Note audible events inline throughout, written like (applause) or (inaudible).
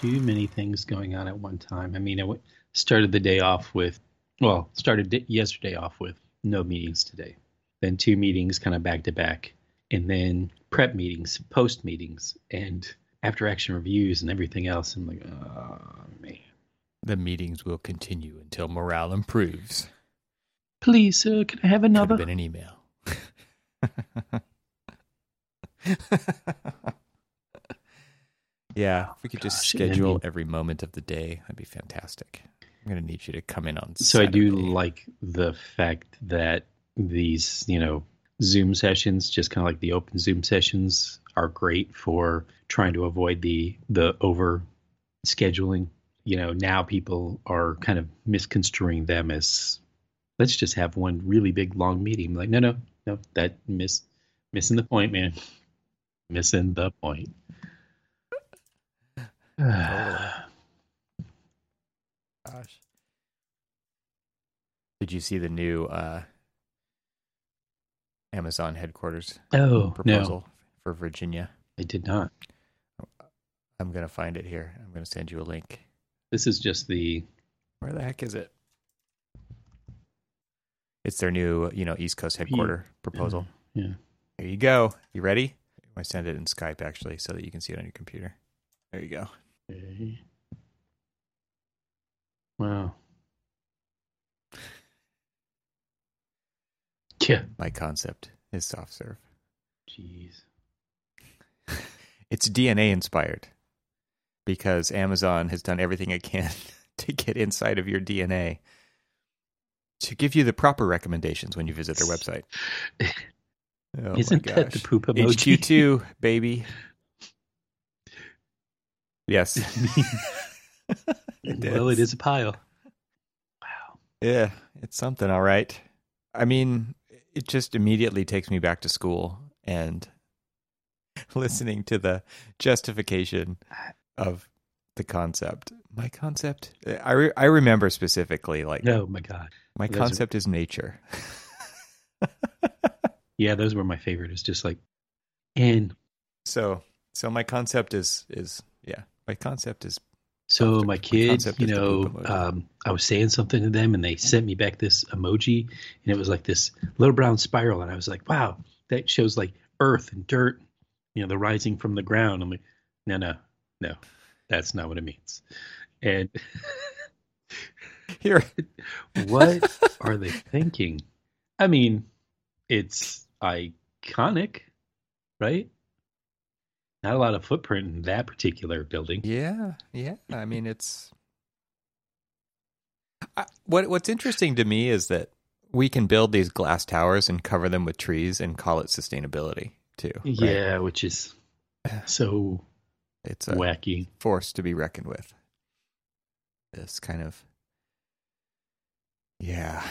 too many things going on at one time. I mean, I w- started the day off with, well, started di- yesterday off with no meetings today, then two meetings kind of back to back, and then prep meetings, post meetings, and after action reviews and everything else. I'm like, oh man. The meetings will continue until morale improves. Please, sir, can I have Could another? have been an email. (laughs) (laughs) yeah, oh if we could just Gosh, schedule every moment of the day, that'd be fantastic. I'm going to need you to come in on So I do like the fact that these, you know, Zoom sessions, just kind of like the open Zoom sessions, are great for trying to avoid the the over scheduling. You know, now people are kind of misconstruing them as let's just have one really big long meeting. Like, no, no, no, that miss missing the point, man. Missing the point. Gosh. Did you see the new uh, Amazon headquarters oh proposal no, for Virginia? I did not. I'm going to find it here. I'm going to send you a link. This is just the Where the heck is it? It's their new, you know, East Coast headquarter proposal. yeah. Here you go. You ready? I send it in Skype actually, so that you can see it on your computer. There you go. Okay. Wow. Yeah. My concept is soft serve. Jeez. (laughs) It's DNA inspired because Amazon has done everything it can (laughs) to get inside of your DNA to give you the proper recommendations when you visit their website. (laughs) Oh my Isn't that the gosh. poop emoji? HQ2, baby. Yes. (laughs) It well, it is. is a pile. Wow. Yeah, it's something, all right. I mean, it just immediately takes me back to school and (laughs) listening to the justification of the concept. My concept, I, re- I remember specifically, like, Oh my god. my those are- concept is nature. (laughs) Yeah, those were my favorite. It's just like, and So, so my concept is, is, yeah, my concept is, so my kids, you know, um, I was saying something to them, and they sent me back this emoji, and it was like this little brown spiral, and I was like, wow, that shows like earth and dirt, you know, the rising from the ground. I'm like, no, no, no, that's not what it means. And (laughs) here, what (laughs) are they thinking? I mean, it's iconic, right? Not a lot of footprint in that particular building. Yeah, yeah. I mean, it's I, what what's interesting to me is that we can build these glass towers and cover them with trees and call it sustainability too. right? Yeah, which is (sighs) so it's a wacky. force to be reckoned with. This kind of yeah,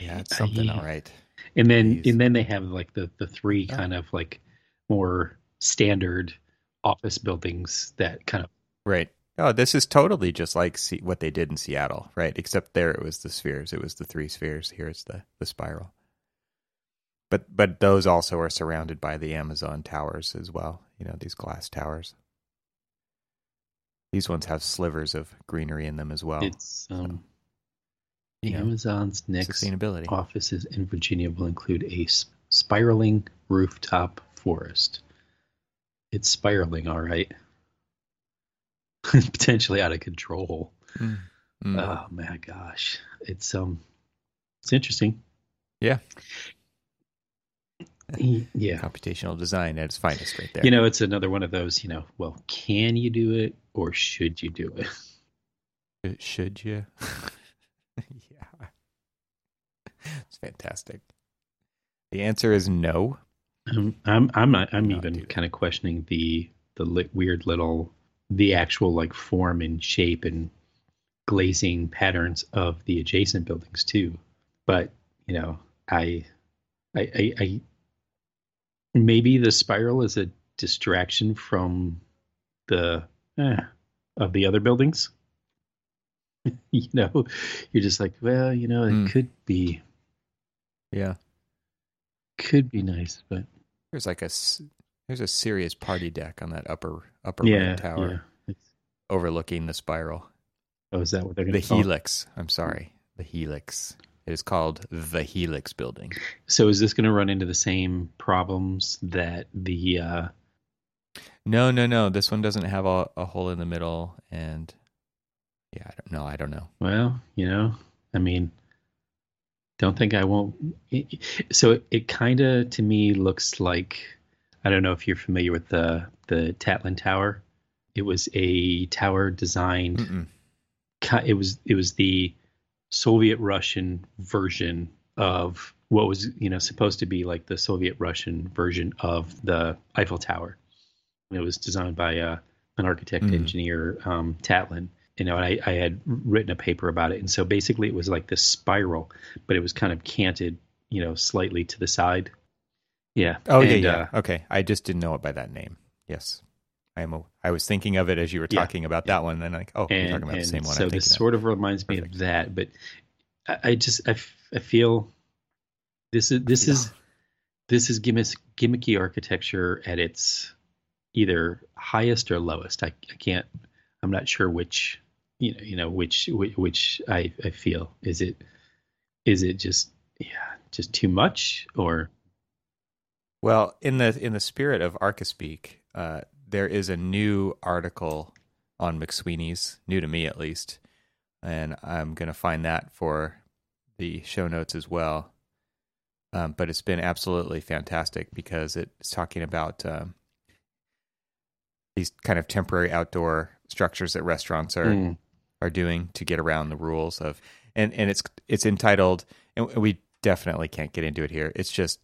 yeah. It's something, all right. And then Jeez. and then they have like the the three Oh. kind of like more standard office buildings that kind of Right. Oh, this is totally just like Se- what they did in Seattle, right? Except there it was the spheres. It was the three spheres. Here it's the the spiral. But but those also are surrounded by the Amazon towers as well. You know these glass towers. These ones have slivers of greenery in them as well. it's um you know, Amazon's next sustainability. offices in Virginia will include a spiraling rooftop forest. It's spiraling, all right. (laughs) Potentially out of control. Mm. Mm. Oh my gosh, it's um, it's interesting. Yeah. Yeah, Computational design at its finest, right there. you know, it's another one of those. You know, well, can you do it or should you do it? Uh, Should you? (laughs) yeah. It's fantastic. The answer is no. I'm I'm I'm, not, I'm even kind of questioning the the li- weird little the actual like form and shape and glazing patterns of the adjacent buildings too. But you know, I I I, I maybe the spiral is a distraction from the eh, of the other buildings. (laughs) you know, you're just like, well, you know, it Hmm. could be Yeah. could be nice, but There's like a there's a serious party deck on that upper upper yeah, tower. yeah. Overlooking the spiral. Oh, is that what they're going The to call? it? helix. I'm sorry, the helix. It is called the Helix Building. So is this going to run into the same problems that the uh, No, no, no. This one doesn't have a, a hole in the middle, and yeah, I don't know. I don't know. Well, you know, I mean, don't think I won't. So it, it kind of to me looks like I don't know if you're familiar with the the Tatlin Tower. It was a tower designed. Mm-mm. It was it was the Soviet Russian version of what was you know supposed to be like the Soviet Russian version of the Eiffel Tower. It was designed by uh, an architect Mhm. engineer um, Tatlin. You know, and I, I had written a paper about it, and so basically it was like this spiral, but it was kind of canted, you know, slightly to the side. Yeah. Oh yeah, And, yeah. uh, okay, I just didn't know it by that name. Yes, I am. A, I was thinking of it as you were Yeah, talking about that one, and then like, oh, you're talking about the same one. so I'm this thinking of. sort of reminds me of that, but I, I just I, f- I feel this is this is this is gimmick, gimmicky architecture at its either highest or lowest. I, I can't. I'm not sure which you know you know which which, which I, I feel is it is it just yeah just too much or Well, in the in the spirit of Archispeak, uh, there is a new article on McSweeney's, new to me at least, and I'm going to find that for the show notes as well. Um, but it's been absolutely fantastic because it's talking about um, these kind of temporary outdoor structures that restaurants are Mm. Are doing to get around the rules of and and it's it's entitled and we definitely can't get into it here. It's just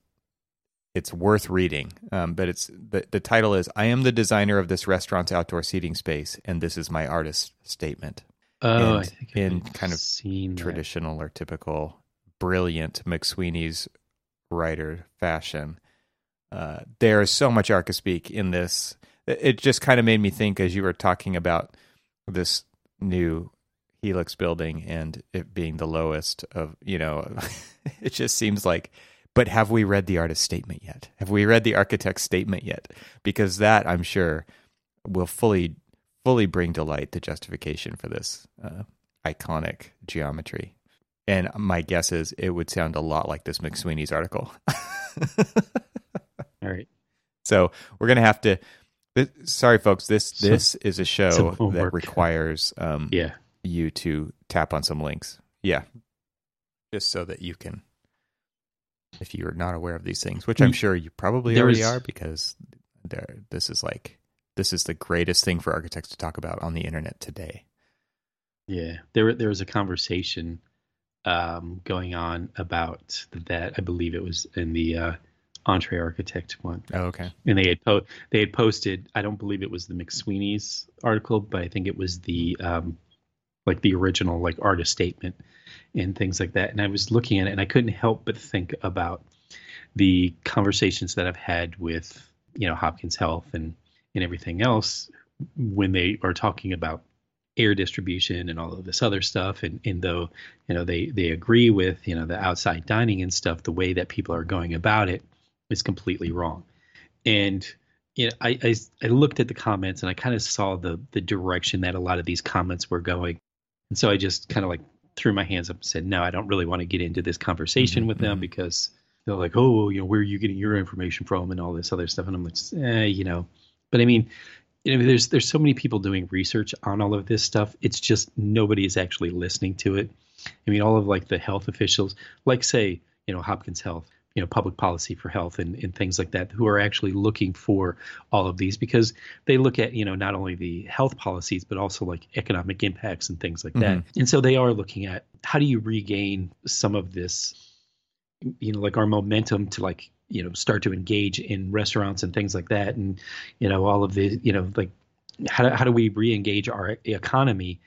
it's worth reading. Um, but it's the, the title is i am the designer of this restaurant's outdoor seating space and this is my artist statement. Oh I And in kind of seen that. traditional or typical brilliant mcsweeney's writer fashion uh, there is so much archispeak in this. It just kind of made me think as you were talking about this new helix building and it being the lowest of you know (laughs) it just seems like but have we read the artist's statement yet? Have we read the architect's statement yet? Because that i'm sure will fully fully bring to light the justification for this uh, iconic geometry. And my guess is it would sound a lot like this mcsweeney's article. (laughs) All right. So we're gonna have to sorry folks this this is a show that requires um, yeah you to tap on some links. Yeah. Just so that you can, if you're not aware of these things, which I'm Mm. sure you probably There already is- are because there, this is like, this is the greatest thing for architects to talk about on the internet today. Yeah, there there was a conversation um, going on about that. I believe it was in the uh, EntreArchitect one, Oh, okay. and they had po- they had posted. I don't believe it was the McSweeney's article, but I think it was the um, like the original like artist statement and things like that. And I was looking at it, and I couldn't help but think about the conversations that I've had with you know Hopkins Health and and everything else when they are talking about air distribution and all of this other stuff and, and though you know they they agree with you know the outside dining and stuff the way that people are going about it is completely wrong. And you know I, I I looked at the comments and I kind of saw the the direction that a lot of these comments were going. And so I just kind of like threw my hands up and said no I don't really want to get into this conversation Mhm, with them mhm. because they're like oh you know where are you getting your information from? and all this other stuff. And I'm like eh, you know. But I mean you know there's there's so many people doing research on all of this stuff it's just nobody is actually listening to it. I mean all of like the health officials like say you know hopkins health you know public policy for health and, and things like that who are actually looking for all of these because they look at you know not only the health policies but also like economic impacts and things like that. Mm-hmm. And so they are looking at how do you regain some of this you know like our momentum to like you know start to engage in restaurants and things like that? And you know all of the you know like how do, how do we re-engage our economy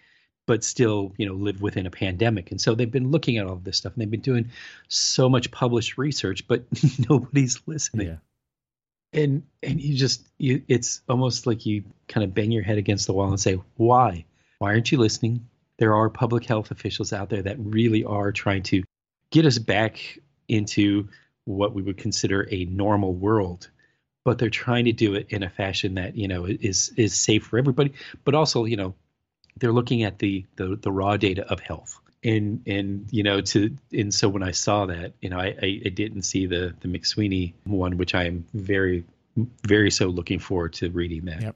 but still you know live within a pandemic. And so they've been looking at all of this stuff and they've been doing so much published research but (laughs) nobody's listening. Yeah. and and you just you it's almost like you kind of bang your head against the wall and say why? Why aren't you listening? There are public health officials out there that really are trying to get us back into what we would consider a normal world but they're trying to do it in a fashion that you know is is safe for everybody but also you know they're looking at the, the the raw data of health and and you know to and so when I saw that you know I, I, I didn't see the the McSweeney one which I am very very so looking forward to reading that. Yep.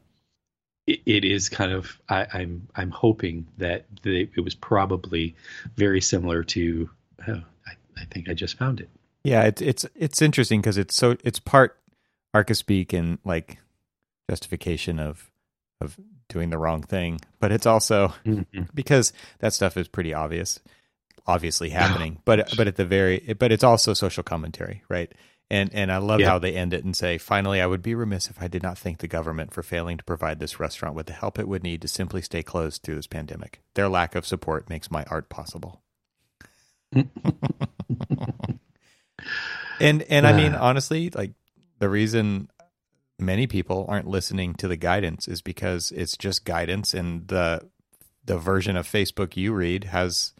It, it is kind of I, am I'm, I'm hoping that the, it was probably very similar to oh, I, I think I just found it. Yeah, it's it's it's interesting because it's so it's part Archispeak and like justification of of doing the wrong thing, but it's also mm-hmm. because that stuff is pretty obvious, obviously happening. but but at the very but it's also social commentary, right? And and I love yeah. how they end it and say, finally, I would be remiss if I did not thank the government for failing to provide this restaurant with the help it would need to simply stay closed through this pandemic. Their lack of support makes my art possible. (laughs) and and I mean honestly, like the reason many people aren't listening to the guidance is because it's just guidance and the the version of Facebook you read has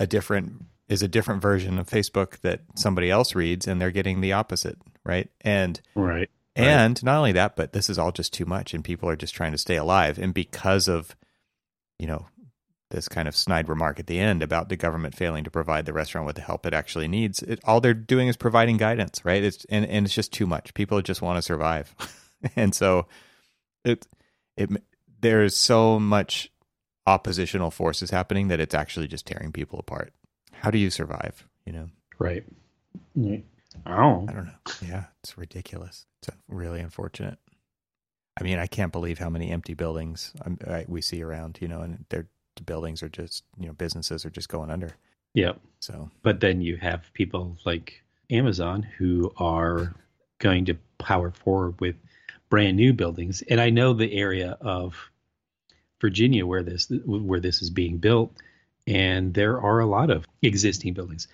a different is a different version of Facebook that somebody else reads and they're getting the opposite, right? And right. And right. not only that, but this is all just too much and people are just trying to stay alive and because of you know this kind of snide remark at the end about the government failing to provide the restaurant with the help it actually needs. It, all they're doing is providing guidance, right? It's and, and it's just too much. People just want to survive, (laughs) and so it it there is so much oppositional forces happening that it's actually just tearing people apart. How do you survive? You know, right? Oh, I don't know. Yeah, it's ridiculous. It's really unfortunate. I mean, I can't believe how many empty buildings um, we see around. You know, and they're buildings are just you know businesses are just going under. Yeah. So, but then you have people like Amazon who are going to power forward with brand new buildings, and I know the area of Virginia where this where this is being built, and there are a lot of existing buildings.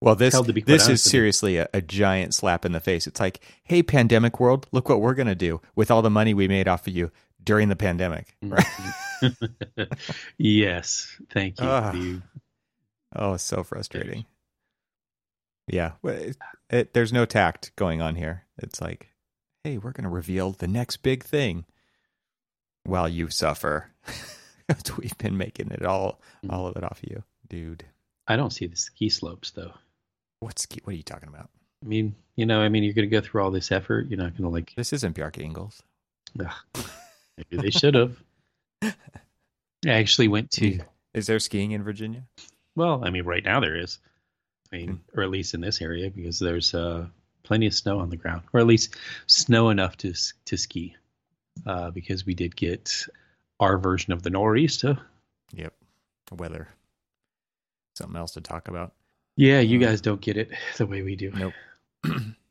Well, this this is seriously a, a, giant slap in the face. It's like, hey, pandemic world, look what we're going to do with all the money we made off of you during the pandemic. Right? Mm-hmm. (laughs) yes, thank you. Uh. Oh, so frustrating. Yeah, it, it, there's no tact going on here. It's like, hey, we're going to reveal the next big thing while you suffer. (laughs) We've been making it all, all of it off of you, dude. I don't see the ski slopes though. What ski? What are you talking about? I mean, you know, I mean, you're going to go through all this effort. You're not going to like. This isn't Bjarke Ingels. Maybe they should have. (laughs) I actually went to. Is there skiing in Virginia? Well, I mean, right now there is. I mean, hmm. or at least in this area, because there's uh, plenty of snow on the ground, or at least snow enough to to ski. Uh, because we did get our version of the nor'easter. Yep, weather. Something else to talk about. Yeah, you uh, guys don't get it the way we do. Nope. nope. (clears throat)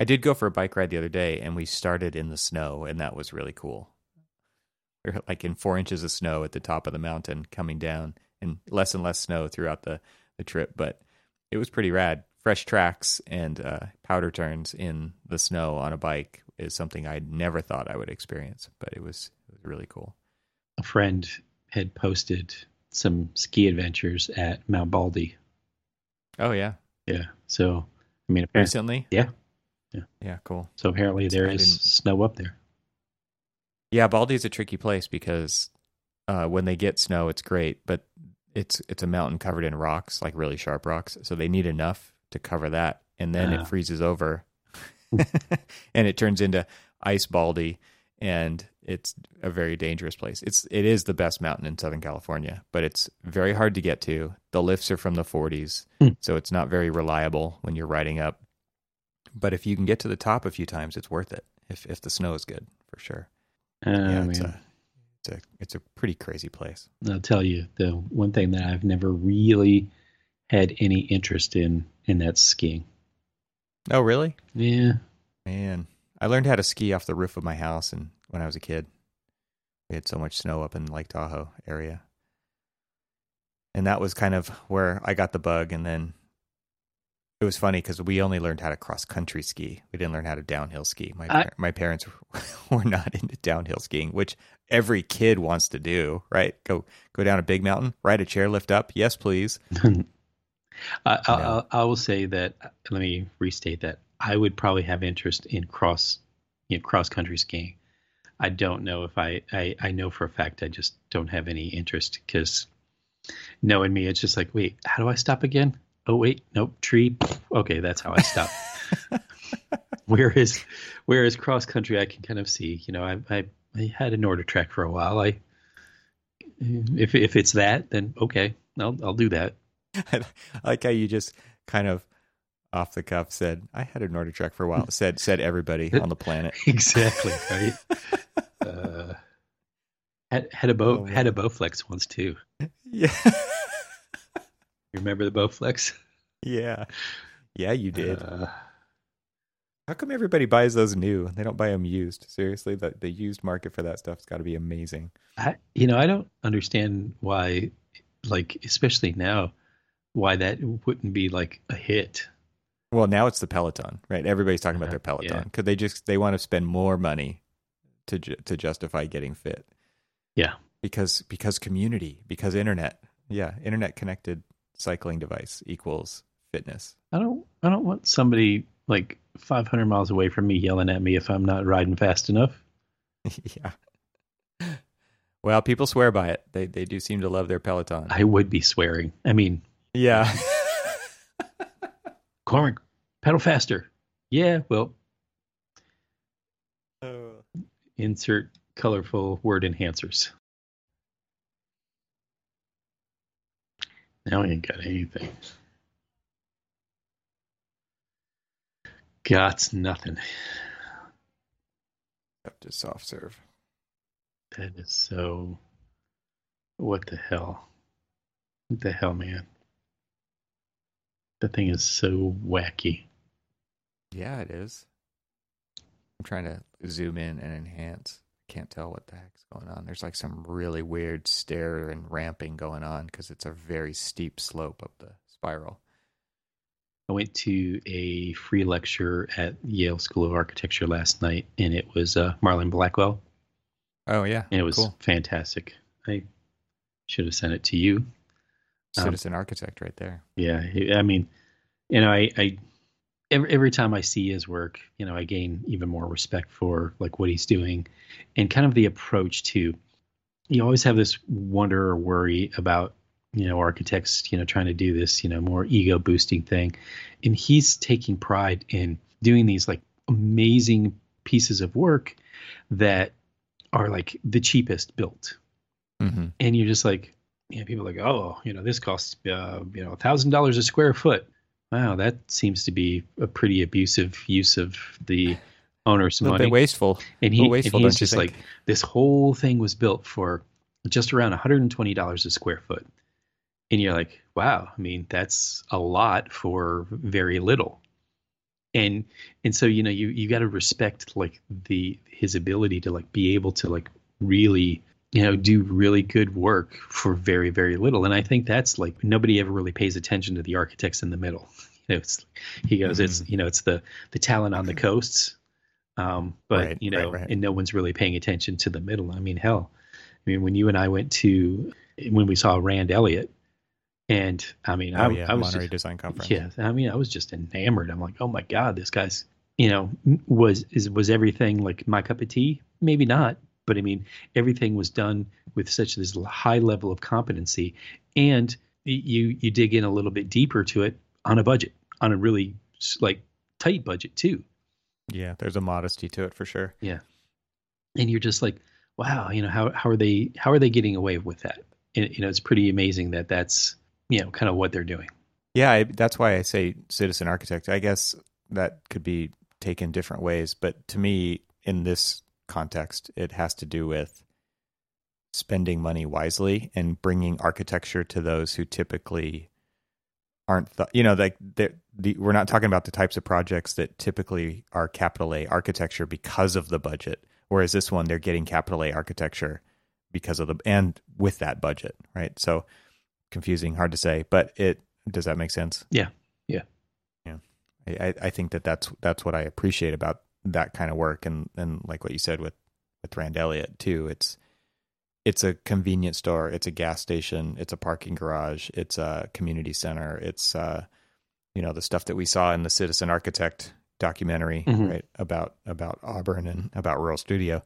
I did go for a bike ride the other day, and we started in the snow, and that was really cool. We like in four inches of snow at the top of the mountain coming down, and less and less snow throughout the the trip. But it was pretty rad. Fresh tracks and uh, powder turns in the snow on a bike is something I never thought I would experience, but it was it was really cool. A friend had posted some ski adventures at Mount Baldy. Oh yeah, yeah. So I mean, recently, yeah, yeah. Yeah, cool. So apparently there is snow up there. Yeah, Baldy is a tricky place because uh, when they get snow, it's great, but it's it's a mountain covered in rocks, like really sharp rocks. So they need enough to cover that, and then uh. it ah. freezes over, (laughs) (laughs) and it turns into ice Baldy, and it's a very dangerous place. It's it is the best mountain in Southern California, but it's very hard to get to. The lifts are from the 40s, hmm. so it's not very reliable when you're riding up. But if you can get to the top a few times, it's worth it. If if the snow is good, for sure. Uh, yeah, it's a it's a it's a pretty crazy place. I'll tell you the one thing that I've never really had any interest in, and that's skiing. Oh, really? Yeah. Man, I learned how to ski off the roof of my house, and when I was a kid, we had so much snow up in Lake Tahoe area, and that was kind of where I got the bug. And then it was funny because we only learned how to cross country ski. We didn't learn how to downhill ski. My I, my parents (laughs) were not into downhill skiing, which every kid wants to do. Right? Go go down a big mountain, ride a chairlift up. Yes, please. (laughs) I, I, I, will say that. Let me restate that. I would probably have interest in cross, you know, cross country skiing. I don't know if I, I I know for a fact I just don't have any interest because knowing me, it's just like, wait, how do I stop again? Oh wait, nope, tree. Okay, that's how I stop. (laughs) whereas whereas cross country, I can kind of see. You know, I I, I had a NordicTrack for a while. I if if it's that, then okay, I'll I'll do that. (laughs) I like how you just kind of off the cuff said, "I had a NordicTrack for a while." (laughs) Said said everybody on the planet. exactly right. uh, had had a bow Oh, had a. Bowflex once too. Yeah, You remember the Bowflex? (laughs) yeah, yeah. You did. Uh, How come everybody buys those new? They don't buy them used. Seriously, the the used market for that stuff's got to be amazing. I you know I don't understand why, like especially now, why that wouldn't be like a hit. Well, now it's the Peloton, right? Everybody's talking about Uh, their Peloton yeah. because they just they want to spend more money to ju- to justify getting fit. Yeah. because because community, because internet, yeah, internet connected cycling device equals fitness. I don't I don't want somebody like 500 miles away from me yelling at me if I'm not riding fast enough. (laughs) yeah. Well, people swear by it. They they do seem to love their Peloton. I would be swearing. I mean, yeah. (laughs) Cormac, pedal faster. Yeah, well, oh. insert colorful word enhancers. Now we ain't got anything. Got nothing. Up to soft serve. That is so. What the hell? What the hell, man? The thing is so wacky. Yeah, it is. I'm trying to zoom in and enhance. Can't tell what the heck's going on. There's like some really weird stair and ramping going on because it's a very steep slope up the spiral. I went to a free lecture at Yale School of Architecture last night, and it was uh, Marlon Blackwell, Oh yeah, and it was cool. fantastic. I should have sent it to you. um, Citizen architect right there. Yeah, I mean, you know, I, I every every time I see his work, you know, I gain even more respect for like what he's doing, and kind of the approach to. You always have this wonder or worry about you know architects, you know, trying to do this, you know, more ego boosting thing, and he's taking pride in doing these like amazing pieces of work that are like the cheapest built Mm-hmm. and you're just like, you know, people are like, oh, you know, this costs, uh, you know, a thousand dollars a square foot. Wow, that seems to be a pretty abusive use of the (laughs) owner's money. wasteful. and he, wasteful, and he's just think? like, this whole thing was built for just around 120 dollars a square foot, and you're like, wow, I mean, that's a lot for very little. And and so you know you you got to respect like the his ability to like be able to like really you know do really good work for very very little and i think that's like nobody ever really pays attention to the architects in the middle (laughs) you know it's he goes it's Mm-hmm. you know it's the the talent on the coasts um but Right, you know right, right. and no one's really paying attention to the middle i mean hell i mean when you and i went to when we saw rand elliott and i mean Oh I, yeah, I was Monterey just, Design Conference. yeah, I mean, I was just enamored. I'm like, oh my god, this guy's, you know, was is was everything like my cup of tea? Maybe not, but I mean, everything was done with such this high level of competency, and you you dig in a little bit deeper to it on a budget, on a really like tight budget too, yeah. There's a modesty to it for sure. Yeah, and you're just like, wow, you know, how how are they how are they getting away with that? And, you know, it's pretty amazing that that's you know kind of what they're doing. Yeah, I, that's why I say citizen architect. I guess that could be taken different ways, but to me, in this context, it has to do with spending money wisely and bringing architecture to those who typically aren't, th- you know, like the, the, we're not talking about the types of projects that typically are capital A architecture because of the budget, whereas this one they're getting capital A architecture because of the and with that budget, right? So confusing, hard to say, but it does that make sense? Yeah. Yeah. Yeah. I, I- I think that that's that's what I appreciate about that kind of work, and and like what you said with with Rand Elliott too. It's it's a convenience store, it's a gas station, it's a parking garage, it's a community center, it's uh you know the stuff that we saw in the Citizen Architect documentary, Mhm. right about about Auburn and about Rural Studio.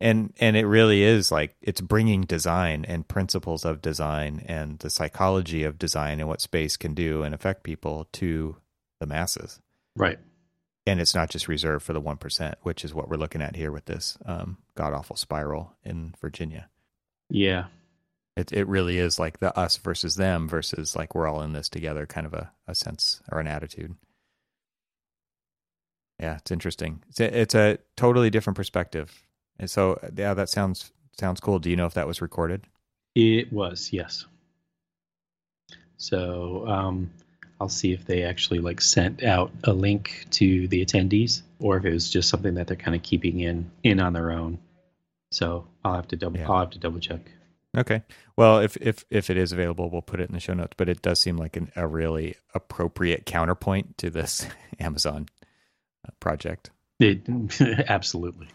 and and it really is like it's bringing design and principles of design and the psychology of design and what space can do and affect people to the masses right and it's not just reserved for the 1% which is what we're looking at here with this um, god awful spiral in virginia yeah it, it really is like the us versus them versus like we're all in this together kind of a, a sense or an attitude yeah it's interesting it's a, it's a totally different perspective and so, yeah, that sounds sounds cool. Do you know if that was recorded? It was, yes. So um, I'll see if they actually like sent out a link to the attendees, or if it was just something that they're kind of keeping in in on their own. So I'll have to double. Yeah. I'll have to double check. Okay. Well, if if if it is available, we'll put it in the show notes. But it does seem like an, a really appropriate counterpoint to this (laughs) Amazon uh, project. It (laughs) absolutely.